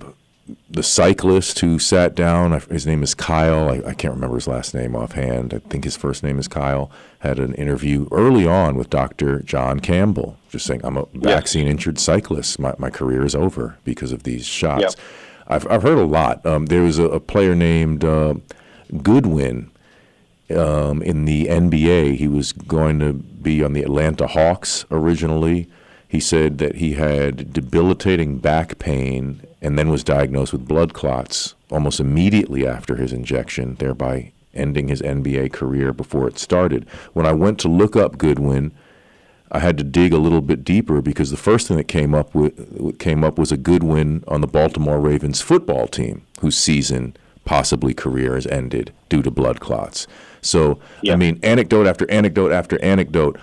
the cyclist who sat down, his name is Kyle. I, I, can't remember his last name offhand. I think his first name is Kyle. Had an interview early on with Dr. John Campbell, just saying, I'm a vaccine injured cyclist. My, my career is over because of these shots. Yep. I've, I've heard a lot. Um, there was a, a player named uh, Goodwin um, in the NBA. He was going to be on the Atlanta Hawks originally. He said that he had debilitating back pain and then was diagnosed with blood clots almost immediately after his injection, thereby ending his NBA career before it started. When I went to look up Goodwin, I had to dig a little bit deeper because the first thing that came up with, came up was a Goodwin on the Baltimore Ravens football team, whose season, possibly career, has ended due to blood clots. So, yeah. I mean, anecdote after anecdote after anecdote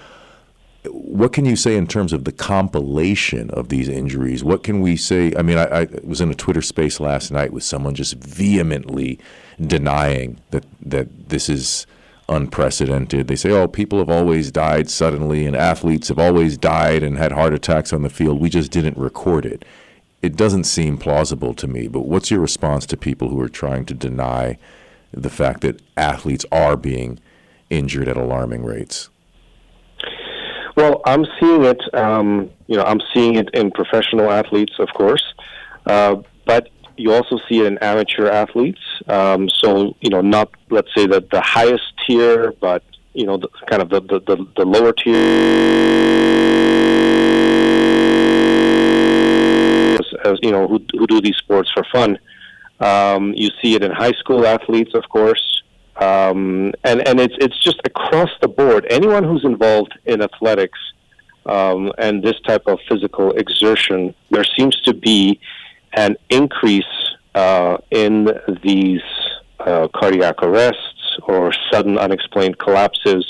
what can you say in terms of the compilation of these injuries? What can we say? I mean, I, I, was in a Twitter space last night with someone just vehemently denying that that this is unprecedented. They say, "Oh, people have always died suddenly, and athletes have always died and had heart attacks on the field. We just didn't record it." It doesn't seem plausible to me. But what's your response to people who are trying to deny the fact that athletes are being injured at alarming rates?
Well, I'm seeing it. Um, you know, I'm seeing it in professional athletes, of course, uh, but you also see it in amateur athletes. Um, so, you know, not let's say that the highest tier, but you know, the, kind of the, the, the, the lower tier. As, as, you know, who, who do these sports for fun. Um, you see it in high school athletes, of course. Um, and and it's it's just across the board. Anyone who's involved in athletics um, and this type of physical exertion, there seems to be an increase uh, in these uh, cardiac arrests or sudden unexplained collapses,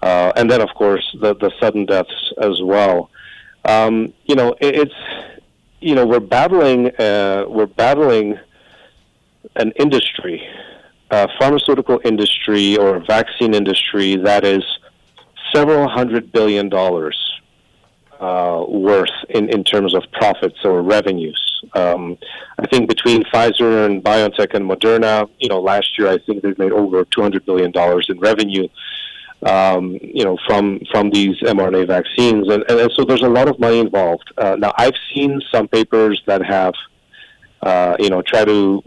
uh, and then of course the the sudden deaths as well. Um, you know, it, it's you know we're battling uh, we're battling an industry uh, pharmaceutical industry or vaccine industry that is several hundred billion dollars uh, worth in, in terms of profits or revenues. Um, I think between Pfizer and BioNTech and Moderna, you know, last year I think they've made over 200 billion dollars in revenue. Um, you know, from from these mRNA vaccines, and, and, and, so there's a lot of money involved. Uh, now, I've seen some papers that have, uh, you know, try to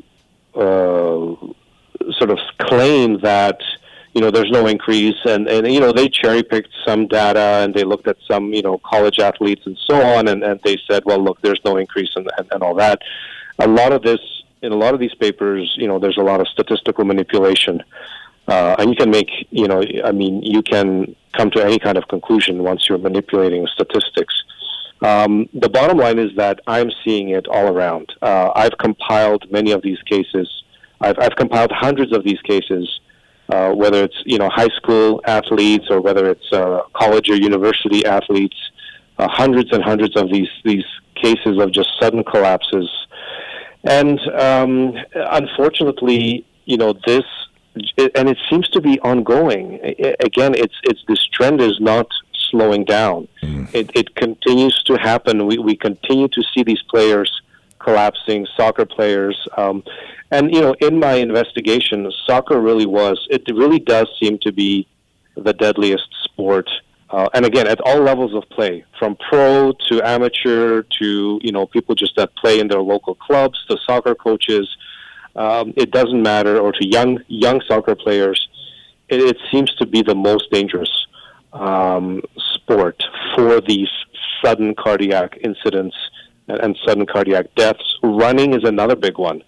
sort of claim that you know there's no increase and and you know they cherry picked some data and they looked at some you know college athletes and so on and, and they said well look there's no increase and, and, and all that. A lot of this in a lot of these papers you know there's a lot of statistical manipulation uh, and you can make you know i mean you can come to any kind of conclusion once you're manipulating statistics Um, the bottom line is that I'm seeing it all around. Uh, I've compiled many of these cases. I've, I've compiled hundreds of these cases, uh, whether it's you know high school athletes or whether it's uh, college or university athletes. Uh, hundreds and hundreds of these these cases of just sudden collapses, and um, unfortunately, you know this, and it seems to be ongoing. Again, it's it's this trend is not slowing down. Mm. It, it continues to happen. We, we continue to see these players collapsing, soccer players. Um, and, you know, in my investigation, soccer really was, it really does seem to be the deadliest sport. Uh, and again, at all levels of play, from pro to amateur to, you know, people just that play in their local clubs to soccer coaches. Um, it doesn't matter, or to young young soccer players, it, it seems to be the most dangerous um, sport for these sudden cardiac incidents and, and, sudden cardiac deaths. Running is another big one.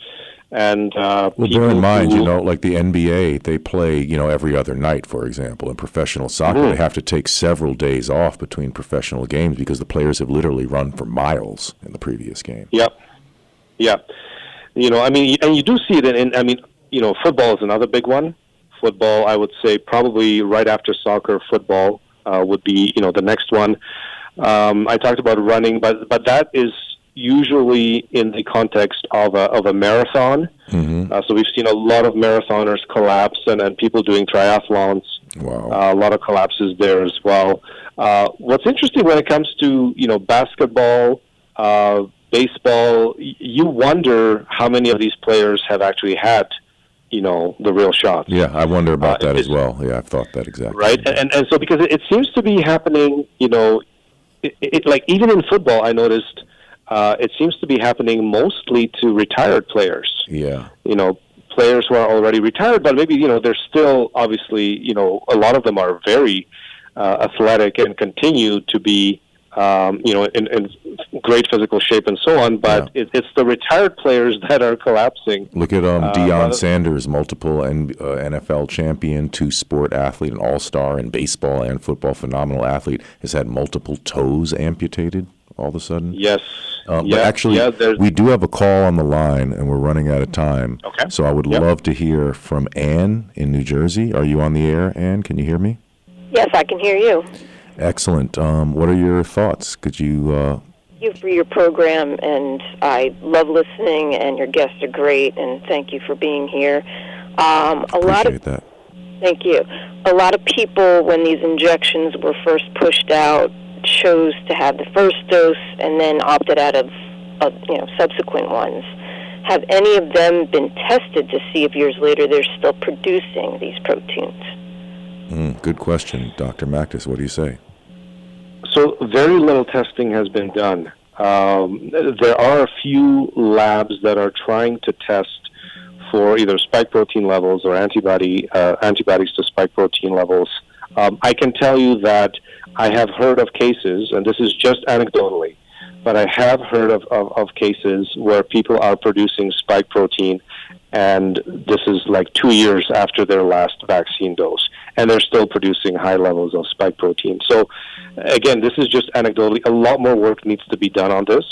And uh,
well, bear in mind, who, you know, like the NBA, they play, you know, every other night, for example. In professional soccer, mm-hmm. they have to take several days off between professional games because the players have literally run for miles in the previous game.
Yep. Yep. You know, I mean, and you do see it in, in I mean, you know, football is another big one football. I would say probably right after soccer, football uh, would be you know the next one. Um, I talked about running, but but that is usually in the context of a of a marathon. Mm-hmm. Uh, so we've seen a lot of marathoners collapse, and, and people doing triathlons. Wow. Uh, a lot of collapses there as well. Uh, what's interesting when it comes to you know basketball, uh, baseball, you wonder how many of these players have actually had you know the real shots.
Yeah, I wonder about uh, that as well. Yeah, I've thought that exactly.
Right, and and so because it, it seems to be happening, you know, it, it, like even in football, I noticed uh, it seems to be happening mostly to retired players.
Yeah,
you know, players who are already retired, but maybe you know they're still obviously you know a lot of them are very uh, athletic and continue to be um, you know, in, in, great physical shape and so on. But yeah. it, it's the retired players that are collapsing.
Look at um, uh, Deion uh, Sanders, multiple N- uh, NFL champion, two sport athlete, an all star in baseball and football, phenomenal athlete, has had multiple toes amputated all of a sudden.
Yes.
Um, yeah, but actually, yeah, we do have a call on the line, and we're running out of time.
Okay.
So I would yep. love to hear from Anne in New Jersey. Are you on the air, Anne? Can you hear me?
Yes, I can hear you.
Excellent. Um, what are your thoughts? Could you? Uh...
Thank you for your program, and I love listening. And your guests are great, and thank you for being here. Um,
a Appreciate lot of that.
Thank you. A lot of people, when these injections were first pushed out, chose to have the first dose and then opted out of, of you know subsequent ones. Have any of them been tested to see if years later they're still producing these proteins?
Mm, good question, Dr. Makis. What do you say?
So very little testing has been done. Um, there are a few labs that are trying to test for either spike protein levels or antibody uh, antibodies to spike protein levels. Um, I can tell you that I have heard of cases, and this is just anecdotally, but I have heard of, of, of cases where people are producing spike protein, and this is like two years after their last vaccine dose and they're still producing high levels of spike protein. So, again, this is just anecdotally. A lot more work needs to be done on this,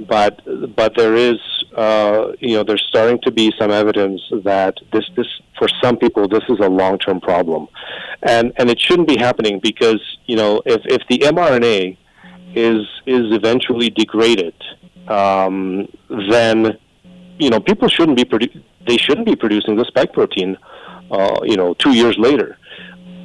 but but there is, uh, you know, there's starting to be some evidence that this this for some people this is a long term problem, and and it shouldn't be happening because you know if if the mRNA is is eventually degraded, um, then you know people shouldn't be produ- they shouldn't be producing the spike protein uh, you know, two years later.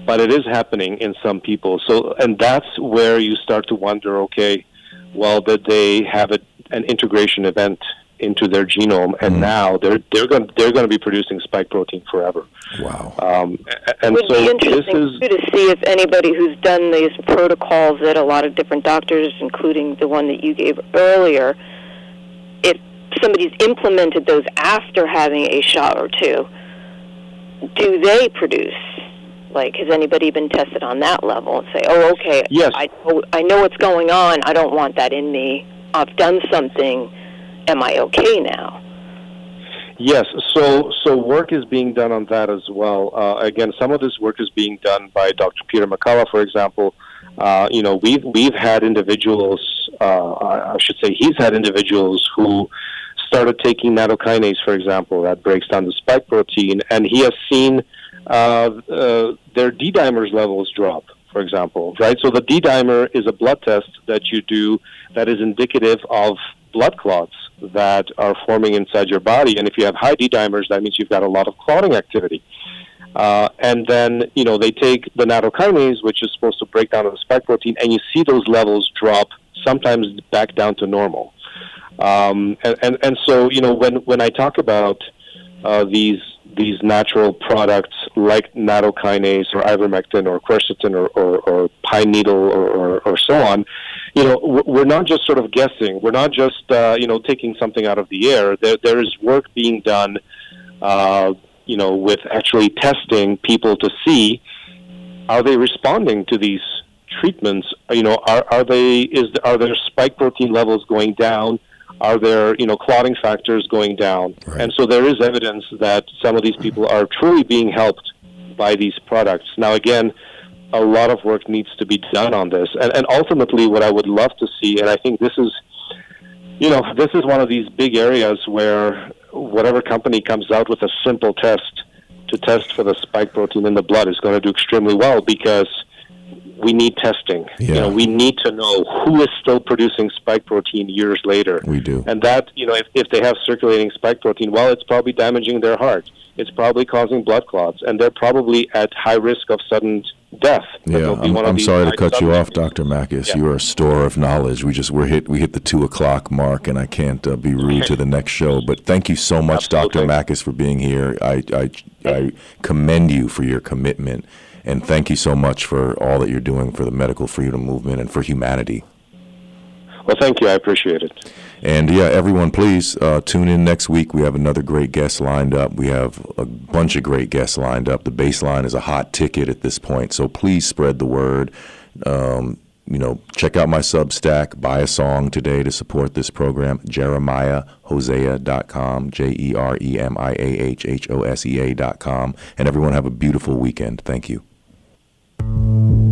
But it is happening in some people. So, and that's where you start to wonder, okay, well, did they have a, an integration event into their genome, and mm. now they're they're going they're going to be producing spike protein forever.
Wow!
Um, and
it would
so
be interesting is, to see if anybody who's done these protocols at a lot of different doctors, including the one that you gave earlier, if somebody's implemented those after having a shot or two do they produce? Like, has anybody been tested on that level and say, "Oh, okay,
yes,
I I know what's going on. I don't want that in me. I've done something. Am I okay now?"
Yes, so so work is being done on that as well. Uh, again, some of this work is being done by Dr. Peter McCullough, for example. Uh, you know, we've we've had individuals uh, I should say, he's had individuals who started taking nattokinase, for example, that breaks down the spike protein, and he has seen their D dimers levels drop, for example, right? So the D dimer is a blood test that you do that is indicative of blood clots that are forming inside your body. And if you have high D dimers, that means you've got a lot of clotting activity. Uh, and then, you know, they take the nattokinase, which is supposed to break down the spike protein, and you see those levels drop sometimes back down to normal. Um, and, and, and so, you know, when, when I talk about uh, these these natural products like nattokinase or ivermectin or quercetin or, or, or pine needle or, or, or, so on, you know, we're not just sort of guessing. We're not just, uh, you know, taking something out of the air. There, there is work being done, uh, you know, with actually testing people to see are they responding to these treatments? You know, are, are they is are their spike protein levels going down? Are there you know clotting factors going down? Right. And so there is evidence that some of these people are truly being helped by these products. Now again, a lot of work needs to be done on this, and, and ultimately, what I would love to see, and I think this is, you know, this is one of these big areas where whatever company comes out with a simple test to test for the spike protein in the blood is going to do extremely well because we need testing. Yeah. You know, we need to know who is still producing spike protein years later.
We do.
And that, you know, if, if they have circulating spike protein, well, it's probably damaging their heart. It's probably causing blood clots, and they're probably at high risk of sudden death.
Yeah, I'm, I'm sorry to cut you off, Dr. Makis. Yeah. You are a store of knowledge. We just we're hit we hit the two o'clock mark, and I can't uh, be rude to the next show. But thank you so much, Absolutely. Dr. Makis, for being here. I, I I commend you for your commitment and thank you so much for all that you're doing for the medical freedom movement and for humanity.
Well, thank you. I appreciate it.
And yeah, everyone, please uh, tune in next week. We have another great guest lined up. We have a bunch of great guests lined up. The Bassline is a hot ticket at this point, so please spread the word. Um, you know, check out my Substack, buy a song today to support this program, jeremiahhosea.com, J E R E M I A H H O S E A.com. And everyone have a beautiful weekend. Thank you. Thank you.